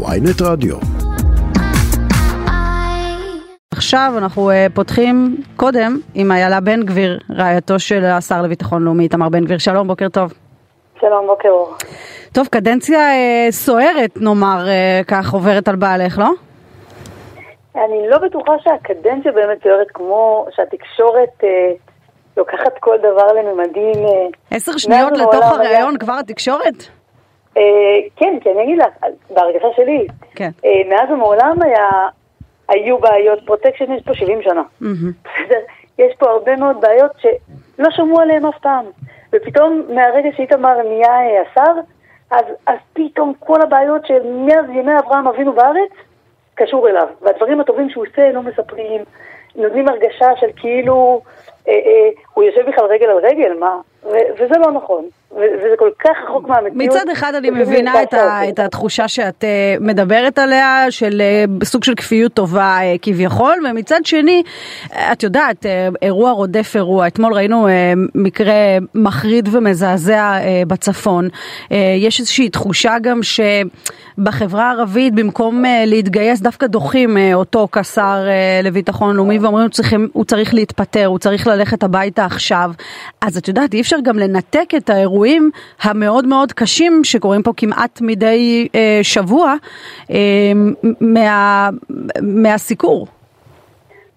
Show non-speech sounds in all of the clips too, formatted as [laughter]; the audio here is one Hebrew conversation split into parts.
ויינט רדיו. עכשיו אנחנו uh, פותחים קודם עם איילה בן גביר, רעייתו של השר לביטחון לאומי, איתמר בן גביר. שלום, בוקר טוב. שלום, בוקר אור. טוב, קדנציה uh, סוערת, נאמר, uh, כך עוברת על בעלך, לא? אני לא בטוחה שהקדנציה באמת סוערת כמו שהתקשורת uh, לוקחת כל דבר לממדים... עשר שניות לתוך הראיון. כבר התקשורת? אה, כן, כי אני אגיד לך, בהרגשה שלי, כן. אה, מאז ומעולם היה, היו בעיות פרוטקשן, יש פה 70 שנה. יש פה הרבה מאוד בעיות שלא שמעו עליהן אף פעם. ופתאום מהרגע שאיתמר נהיה השר, אז, אז פתאום כל הבעיות של מאז ימי אברהם אבינו בארץ, קשור אליו. והדברים הטובים שהוא עושה לא מספרים, נותנים הרגשה של כאילו אה, אה, הוא יושב בכלל רגל על רגל, מה? ו- וזה לא נכון. וזה כל כך רחוק מהמציאות. מצד אחד אני מבינה את, ה- את התחושה שאת uh, מדברת עליה, של uh, סוג של כפיות טובה uh, כביכול, ומצד שני, את יודעת, uh, אירוע רודף אירוע. אתמול ראינו uh, מקרה מחריד ומזעזע uh, בצפון. Uh, יש איזושהי תחושה גם שבחברה הערבית, במקום uh, להתגייס, דווקא דוחים uh, אותו כשר uh, לביטחון לאומי ואומרים הוא צריך להתפטר, הוא צריך ללכת הביתה עכשיו. אז את יודעת, אי אפשר גם לנתק את האירוע. האירועים המאוד מאוד קשים שקורים פה כמעט מדי אה, שבוע אה, מה, מהסיקור.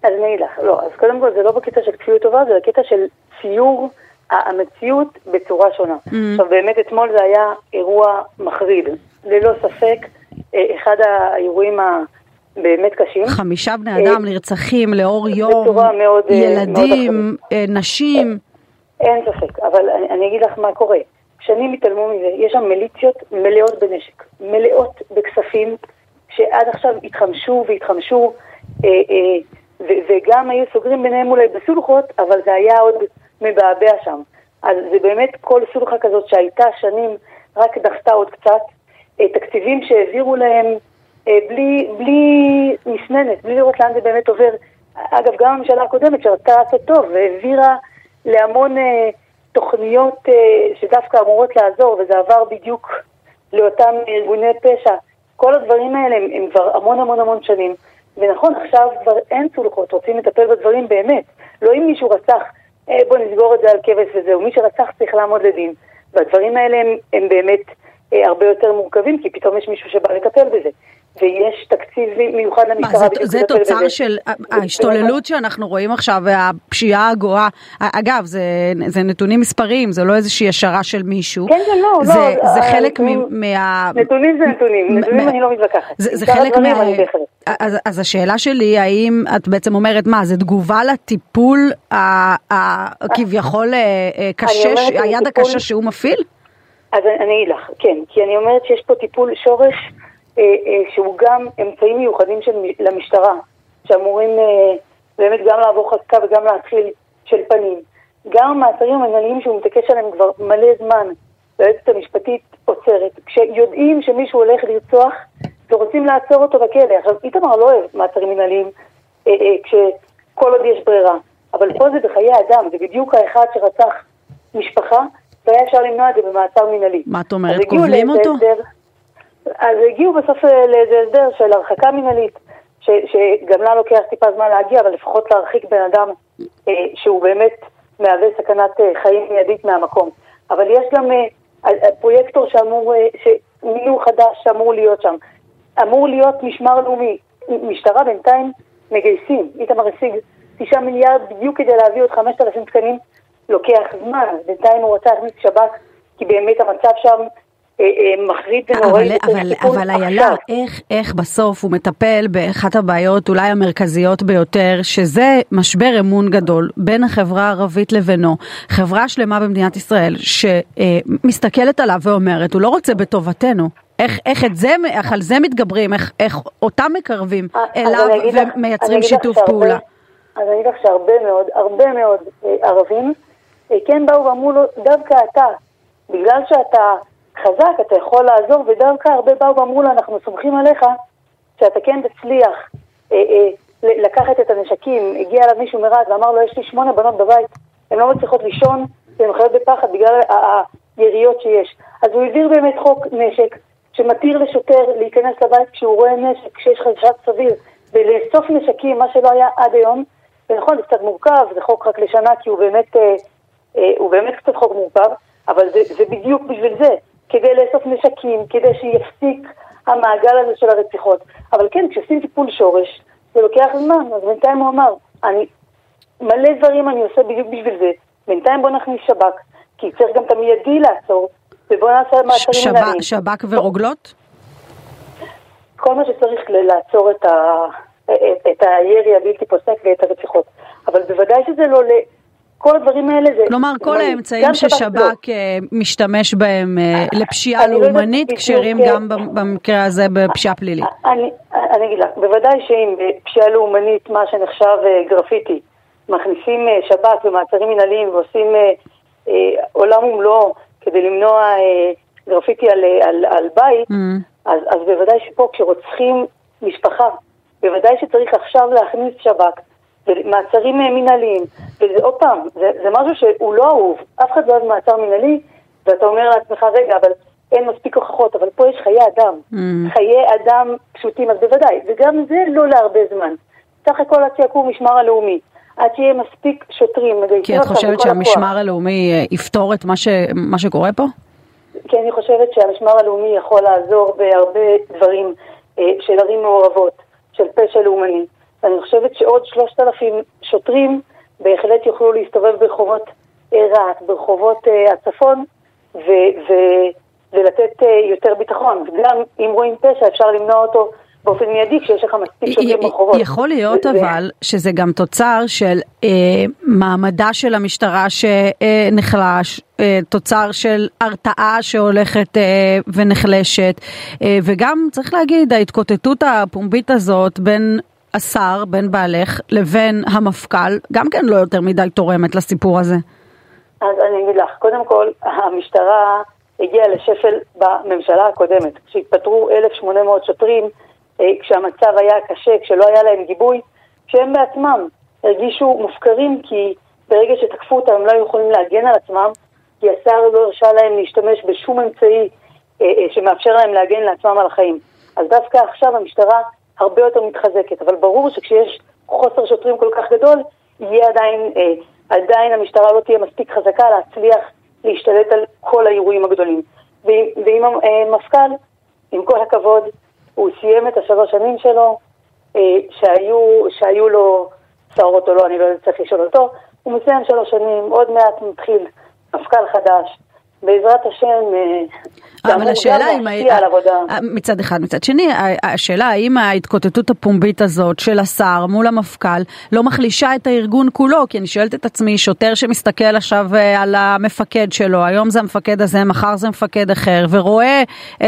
אז אני אגיד לך, לא, אז קודם כל זה לא בקטע של כפיות טובה, זה בקטע של ציור המציאות בצורה שונה. Mm-hmm. עכשיו באמת אתמול זה היה אירוע מחריד, ללא ספק, אה, אחד האירועים ה... באמת קשים. חמישה בני אדם אה, נרצחים לאור יום, אה, ילדים, מאוד נשים. אין ספק, אבל אני, אני אגיד לך מה קורה. שנים התעלמו מזה, יש שם מיליציות מלאות בנשק, מלאות בכספים, שעד עכשיו התחמשו והתחמשו, אה, אה, ו- וגם היו סוגרים ביניהם אולי בסולחות, אבל זה היה עוד מבעבע שם. אז זה באמת כל סולחה כזאת שהייתה שנים, רק דחתה עוד קצת. אה, תקציבים שהעבירו להם אה, בלי, בלי מסננת, בלי לראות לאן זה באמת עובר. אגב, גם הממשלה הקודמת שרצתה לעשות טוב והעבירה להמון אה, תוכניות אה, שדווקא אמורות לעזור, וזה עבר בדיוק לאותם ארגוני פשע. כל הדברים האלה הם, הם כבר המון המון המון שנים. ונכון, עכשיו כבר אין סולחות, רוצים לטפל בדברים באמת. לא אם מישהו רצח, אה, בוא נסגור את זה על כבש וזהו. מי שרצח צריך לעמוד לדין. והדברים האלה הם, הם באמת אה, הרבה יותר מורכבים, כי פתאום יש מישהו שבא לטפל בזה. ויש תקציב מיוחד למשטרה. מה, זה, זה תוצר בזה. של ההשתוללות שאנחנו רואים עכשיו והפשיעה הגואה. אגב, זה, זה נתונים מספריים, זה לא איזושהי השערה של מישהו. כן, כן, לא, זה, לא. זה חלק מה... נתונים זה נתונים, נתונים אני לא מתווכחת. זה, זה חלק מה... אז, אז השאלה שלי, האם את בעצם אומרת, מה, זה תגובה לטיפול הכביכול אה, אה, קשה, היד הקשה שהוא מפעיל? אז אני אגיד לך, כן, כי אני אומרת שיש פה טיפול שורש שהוא גם אמצעים מיוחדים של, למשטרה, שאמורים אה, באמת גם לעבור חזקה וגם להתחיל של פנים. גם המעצרים המנהליים שהוא מתעקש עליהם כבר מלא זמן, והיועצת המשפטית עוצרת. כשיודעים שמישהו הולך לרצוח ורוצים לעצור אותו בכלא. עכשיו, איתמר לא אוהב מעצרים מנהליים אה, אה, כשכל עוד יש ברירה, אבל פה זה בחיי אדם, זה בדיוק האחד שרצח משפחה, והיה אפשר למנוע את זה במעצר מנהלי. מה את אומרת, כובלים אותו? אז הגיעו בסוף אה, לאיזה הסדר של הרחקה מנהלית, שגם לה לוקח טיפה זמן להגיע, אבל לפחות להרחיק בן אדם אה, שהוא באמת מהווה סכנת אה, חיים מיידית מהמקום. אבל יש גם אה, אה פרויקטור שאמור, אה, מינו חדש שאמור להיות שם. אמור להיות משמר לאומי. משטרה בינתיים מגייסים. איתמר השיג תשעה מיליארד בדיוק כדי להביא עוד חמשת אלפים תקנים. לוקח זמן. בינתיים הוא רצה להכניס שב"כ, כי באמת המצב שם מחריד ונוראי. אבל, אבל, אבל איילה, איך, איך בסוף הוא מטפל באחת הבעיות אולי המרכזיות ביותר, שזה משבר אמון גדול בין החברה הערבית לבינו. חברה שלמה במדינת ישראל שמסתכלת עליו ואומרת, הוא לא רוצה בטובתנו. איך, איך את זה, איך על זה מתגברים, איך, איך אותם מקרבים אליו ומייצרים שיתוף פעולה. אז אני אגיד לך שהרבה מאוד, הרבה מאוד אה, ערבים כן באו ואמרו לו, דווקא אתה, בגלל שאתה חזק, אתה יכול לעזור, ודווקא הרבה באו ואמרו לו, אנחנו סומכים עליך שאתה כן תצליח אה, אה, לקחת את הנשקים. הגיע אליו מישהו מרהט ואמר לו, יש לי שמונה בנות בבית, הן לא מצליחות לישון, והן חיות בפחד בגלל היריות שיש. אז הוא העביר באמת חוק נשק, שמתיר לשוטר להיכנס לבית כשהוא רואה נשק, כשיש חשד סביר, ולאסוף נשקים, מה שלא היה עד היום. ונכון, זה קצת מורכב, זה חוק רק לשנה, כי הוא באמת, אה, אה, הוא באמת קצת חוק מורכב, אבל זה, זה בדיוק בשביל זה, כדי לאסוף נשקים, כדי שיפסיק המעגל הזה של הרציחות. אבל כן, כשעושים טיפול שורש, זה לוקח זמן, אז בינתיים הוא אמר, אני, מלא דברים אני עושה בדיוק בשביל זה, בינתיים בוא נכניס שב"כ, כי צריך גם את המיידי לעצור, ובוא נעשה מעצרים מנהליים. שב"כ ורוגלות? כל מה שצריך לעצור את, ה, את, את הירי הבלתי פוסק ואת הרציחות. אבל בוודאי שזה לא ל... כל הדברים האלה זה... כלומר, כל האמצעים ששב"כ אה, משתמש בהם אה, לפשיעה לא לאומנית כשרים גם במקרה הזה בפשיעה פלילית. אני, אני אגיד לך, בוודאי שאם בפשיעה לאומנית, מה שנחשב אה, גרפיטי, מכניסים שב"כ ומעצרים מנהליים ועושים עולם ומלואו כדי למנוע גרפיטי על, על, על בית, mm. אז, אז בוודאי שפה כשרוצחים משפחה, בוודאי שצריך עכשיו להכניס שב"כ ומעצרים מנהליים, וזה עוד פעם, זה, זה משהו שהוא לא אהוב, אף אחד לא אוהב מעצר מנהלי, ואתה אומר לעצמך, רגע, אבל אין מספיק הוכחות, אבל פה יש חיי אדם, mm. חיי אדם פשוטים, אז בוודאי, וגם זה לא להרבה זמן. סך הכל עד שיקום משמר הלאומי, עד שיהיה מספיק שוטרים. כי את חושבת שהמשמר הלאומי אה, יפתור את מה, ש... מה שקורה פה? כי אני חושבת שהמשמר הלאומי יכול לעזור בהרבה דברים אה, של ערים מעורבות, של פשע לאומני. ואני חושבת שעוד שלושת אלפים שוטרים בהחלט יוכלו להסתובב ברחובות אה, רהט, ברחובות אה, הצפון, ו- ו- ולתת אה, יותר ביטחון. וגם אם רואים פשע אפשר למנוע אותו באופן מיידי כשיש לך מספיק שוטרים ברחובות. יכול להיות אבל שזה גם תוצר של אה, מעמדה של המשטרה שנחלש, אה, תוצר של הרתעה שהולכת אה, ונחלשת, אה, וגם צריך להגיד ההתקוטטות הפומבית הזאת בין השר, בין בעלך, לבין המפכ"ל, גם כן לא יותר מדי תורמת לסיפור הזה. אז אני אגיד לך, קודם כל, המשטרה הגיעה לשפל בממשלה הקודמת. כשהתפטרו 1,800 שוטרים, אה, כשהמצב היה קשה, כשלא היה להם גיבוי, כשהם בעצמם הרגישו מופקרים כי ברגע שתקפו אותם הם לא היו יכולים להגן על עצמם, כי השר לא הרשה להם להשתמש בשום אמצעי אה, אה, שמאפשר להם להגן לעצמם על החיים. אז דווקא עכשיו המשטרה הרבה יותר מתחזקת, אבל ברור שכשיש חוסר שוטרים כל כך גדול, יהיה עדיין, אה, עדיין המשטרה לא תהיה מספיק חזקה להצליח להשתלט על כל האירועים הגדולים. ועם המפכ"ל, עם כל הכבוד, הוא סיים את השלוש שנים שלו, אה, שהיו, שהיו לו שערות או לא, אני לא צריך לשאול אותו, הוא מסיים שלוש שנים, עוד מעט מתחיל מפכ"ל חדש, בעזרת השם, אה, אבל השאלה אם... מצד אחד, מצד שני, השאלה האם ההתקוטטות הפומבית הזאת של השר מול המפכ"ל לא מחלישה את הארגון כולו, כי אני שואלת את עצמי, שוטר שמסתכל עכשיו אה, על המפקד שלו, היום זה המפקד הזה, מחר זה מפקד אחר, ורואה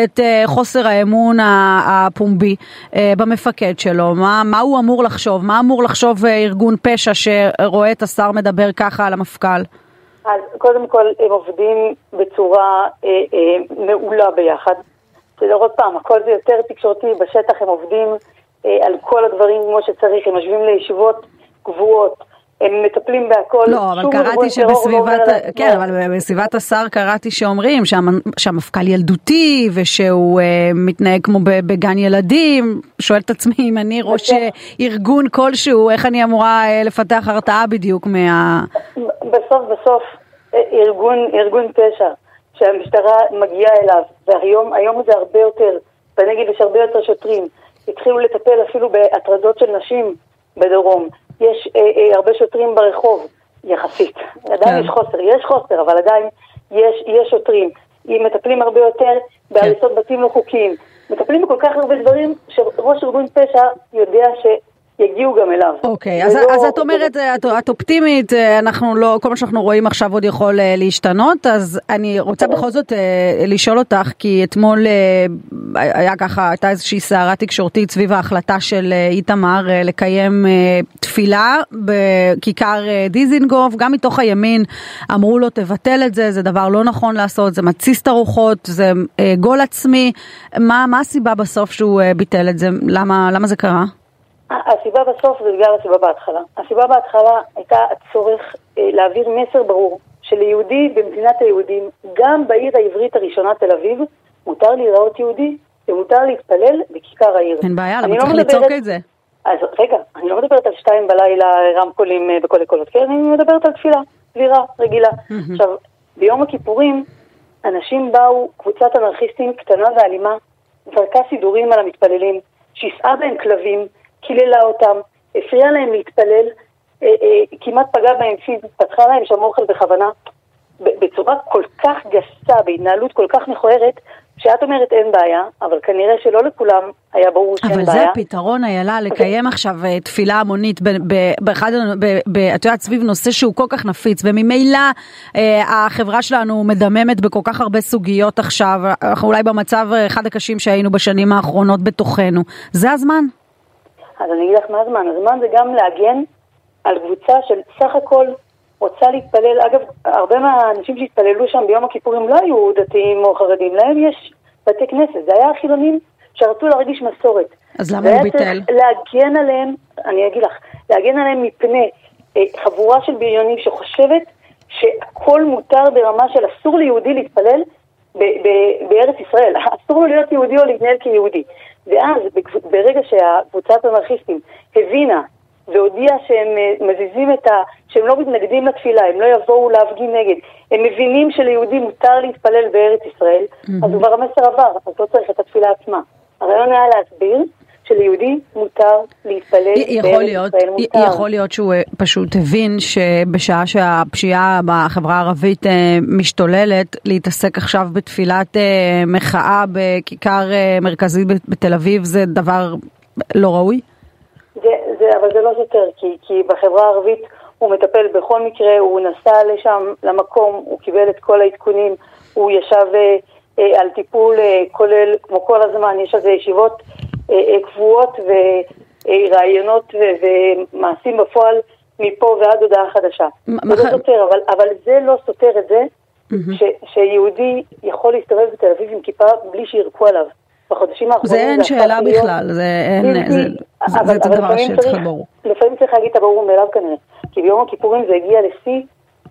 את אה, חוסר האמון הפומבי במפקד שלו, מה, מה הוא אמור לחשוב? מה אמור לחשוב ארגון פשע שרואה את השר מדבר ככה על המפכ"ל? אז קודם כל הם עובדים בצורה אה, אה, מעולה ביחד. בסדר, עוד פעם, הכל זה יותר תקשורתי, בשטח הם עובדים אה, על כל הדברים כמו שצריך, הם יושבים לישיבות קבועות, הם מטפלים בהכל. לא, אבל קראתי שבסביבת, כן, אבל בסביבת השר קראתי שאומרים שהמפכ"ל ילדותי ושהוא אה, מתנהג כמו בגן ילדים. שואל את עצמי אם אני ראש ארגון כלשהו, איך אני אמורה אה, לפתח הרתעה בדיוק מה... בסוף בסוף אה, ארגון, ארגון פשע שהמשטרה מגיעה אליו, והיום זה הרבה יותר, בנגב יש הרבה יותר שוטרים. התחילו לטפל אפילו בהטרדות של נשים בדרום. יש אה, אה, הרבה שוטרים ברחוב, יחסית. עדיין כן. יש חוסר, יש חוסר, אבל עדיין יש, יש שוטרים. מטפלים הרבה יותר בהריסות כן. בתים לא חוקיים. מטפלים בכל כך הרבה דברים שראש ארגון פשע יודע ש... יגיעו גם אליו. אוקיי, אז, לא, אז את אומרת, את, את אופטימית, אה, אנחנו לא, כל מה שאנחנו רואים עכשיו עוד יכול אה, להשתנות, אז אני רוצה כן. בכל זאת אה, לשאול אותך, כי אתמול היה ככה, הייתה איזושהי סערה תקשורתית סביב ההחלטה של איתמר לקיים תפילה בכיכר דיזינגוף, גם מתוך הימין אמרו לו תבטל את זה, זה דבר לא נכון לעשות, זה מתסיס את הרוחות, זה גול עצמי, מה, מה הסיבה בסוף שהוא ביטל את זה, למה, למה זה קרה? הסיבה בסוף זה בגלל הסיבה בהתחלה. הסיבה בהתחלה הייתה הצורך אה, להעביר מסר ברור שליהודי במדינת היהודים, גם בעיר העברית הראשונה תל אביב, מותר להיראות יהודי ומותר להתפלל בכיכר העיר. אין בעיה, למה לא צריך מדברת- לצעוק את זה? אז רגע, אני לא מדברת על שתיים בלילה רמקולים אה, בכל הקולות, כן? אני מדברת על תפילה, סבירה, רגילה. עכשיו, ביום הכיפורים, אנשים באו, קבוצת אנרכיסטים קטנה ואלימה, זרקה סידורים על המתפללים, שיסעה בהם כלבים, קיללה אותם, הפריעה להם להתפלל, אה, אה, כמעט פגעה בהם פיזית, פתחה להם שם אוכל בכוונה, בצורה כל כך גסה, בהתנהלות כל כך מכוערת, שאת אומרת אין בעיה, אבל כנראה שלא לכולם היה ברור שאין אבל בעיה. זה הפתרון, איילה, לקיים עכשיו אה, תפילה המונית באחד, את יודעת, סביב נושא שהוא כל כך נפיץ, וממילא אה, החברה שלנו מדממת בכל כך הרבה סוגיות עכשיו, אנחנו אולי במצב אחד הקשים שהיינו בשנים האחרונות בתוכנו. זה הזמן. אז אני אגיד לך מה הזמן. הזמן זה גם להגן על קבוצה של סך הכל רוצה להתפלל. אגב, הרבה מהאנשים שהתפללו שם ביום הכיפורים לא היו דתיים או חרדים, להם יש בתי כנסת. זה היה החילונים שרצו להרגיש מסורת. אז למה הוא ביטל? צריך להגן עליהם, אני אגיד לך, להגן עליהם מפני אה, חבורה של בריונים שחושבת שהכל מותר ברמה של אסור ליהודי להתפלל ב- ב- בארץ ישראל. [laughs] אסור לו להיות יהודי או להתנהל כיהודי. ואז ברגע שהקבוצת האנרכיסטים הבינה והודיעה שהם אה, מזיזים את ה... שהם לא מתנגדים לתפילה, הם לא יבואו להפגין נגד, הם מבינים שליהודי מותר להתפלל בארץ ישראל, אז כבר המסר עבר, אז לא צריך את התפילה עצמה. הרעיון היה להסביר שליהודי מותר להתפלל יכול בארץ להיות, ישראל, מותר. יכול להיות שהוא אה, פשוט הבין שבשעה שהפשיעה בחברה הערבית אה, משתוללת, להתעסק עכשיו בתפילת אה, מחאה בכיכר מרכזית בתל אביב זה דבר לא ראוי? זה, זה, אבל זה לא סותר, כי, כי בחברה הערבית הוא מטפל בכל מקרה, הוא נסע לשם, למקום, הוא קיבל את כל העדכונים, הוא ישב אה, אה, על טיפול אה, כולל, כמו כל הזמן, יש על זה ישיבות קבועות ורעיונות ומעשים בפועל מפה ועד הודעה חדשה. מה- זה לא סותר, אבל, אבל זה לא סותר את זה ש, שיהודי יכול להסתובב בתל אביב עם כיפה בלי שירקו עליו. בחודשים האחרונים זה אין שאלה להיות- בכלל, זה אין, זה- זה- אבל- זה אבל דבר שצריך ברור. לפעמים צריך להגיד את הברור מאליו כנראה. כי ביום הכיפורים זה הגיע לשיא,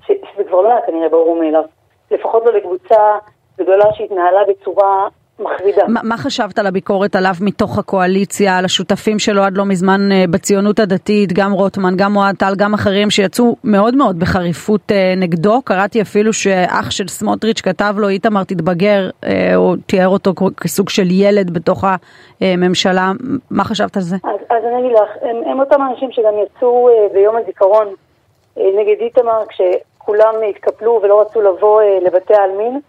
שזה כבר לא היה כנראה ברור מאליו. לפחות לא לקבוצה גדולה שהתנהלה בצורה מחרידה. מה, מה חשבת על הביקורת עליו מתוך הקואליציה, על השותפים שלו עד לא מזמן אה, בציונות הדתית, גם רוטמן, גם אוהד טל, גם אחרים שיצאו מאוד מאוד בחריפות אה, נגדו? קראתי אפילו שאח של סמוטריץ' כתב לו, איתמר תתבגר, אה, או תיאר אותו כסוג של ילד בתוך הממשלה. מה חשבת על זה? אז, אז אני אגיד לך, הם, הם אותם אנשים שגם יצאו אה, ביום הזיכרון אה, נגד איתמר כשכולם התקפלו ולא רצו לבוא אה, לבתי העלמין,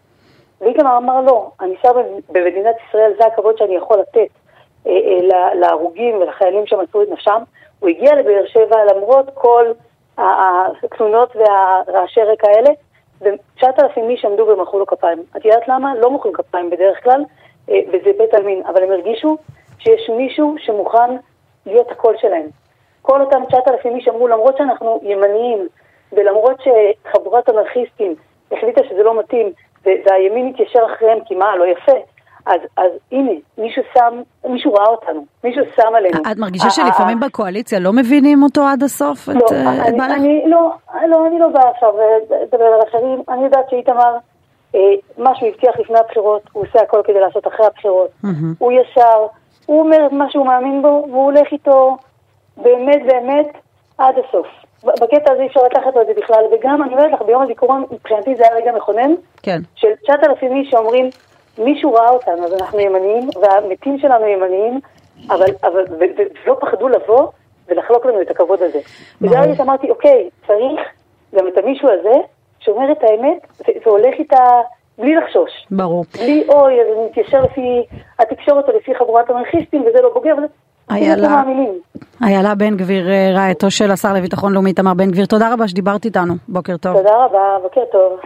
ואיתמר אמר לא, אני שר במ- במדינת ישראל, זה הכבוד שאני יכול לתת אה, אה, להרוגים ולחיילים שמסרו את נפשם. הוא הגיע לבאר שבע למרות כל התלונות והרעשי רקע האלה, ו-9,000 איש עמדו ומחאו לו כפיים. את יודעת למה? לא מוחאים כפיים בדרך כלל, אה, וזה בית עלמין, אבל הם הרגישו שיש מישהו שמוכן להיות הקול שלהם. כל אותם 9,000 איש אמרו, למרות שאנחנו ימניים, ולמרות שחבורת אנרכיסטים החליטה שזה לא מתאים, והימין התיישר אחריהם, כי מה, לא יפה. אז, אז הנה, מישהו שם, מישהו ראה אותנו, מישהו שם עלינו. את מרגישה שלפעמים בקואליציה לא מבינים אותו עד הסוף? לא, את, אה, את אני, בעלך? אני, לא, לא, אני לא באה עכשיו אה, לדבר על אחרים. אני יודעת שאיתמר, אה, מה שהוא הבטיח לפני הבחירות, הוא עושה הכל כדי לעשות אחרי הבחירות. מהמם. הוא ישר, הוא אומר את מה שהוא מאמין בו, והוא הולך איתו באמת באמת עד הסוף. בקטע הזה אי אפשר לקחת לו את זה בכלל, וגם, אני אומרת לך, ביום הזיכרון, מבחינתי זה היה רגע מכונן, כן. של 9,000 איש שאומרים, מישהו ראה אותנו, אז אנחנו ימניים, והמתים שלנו ימניים, אבל, אבל ולא פחדו לבוא ולחלוק לנו את הכבוד הזה. וזה הרגע שאמרתי, אוקיי, צריך גם את המישהו הזה, שאומר את האמת, והולך איתה בלי לחשוש. ברור. בלי, אוי, אז אני מתיישר לפי התקשורת או לפי חבורת אנרכיסטים, וזה לא בוגר. איילה. בן גביר, רעייתו של השר לביטחון לאומי איתמר בן גביר, תודה רבה שדיברת איתנו, בוקר טוב. תודה רבה, בוקר טוב.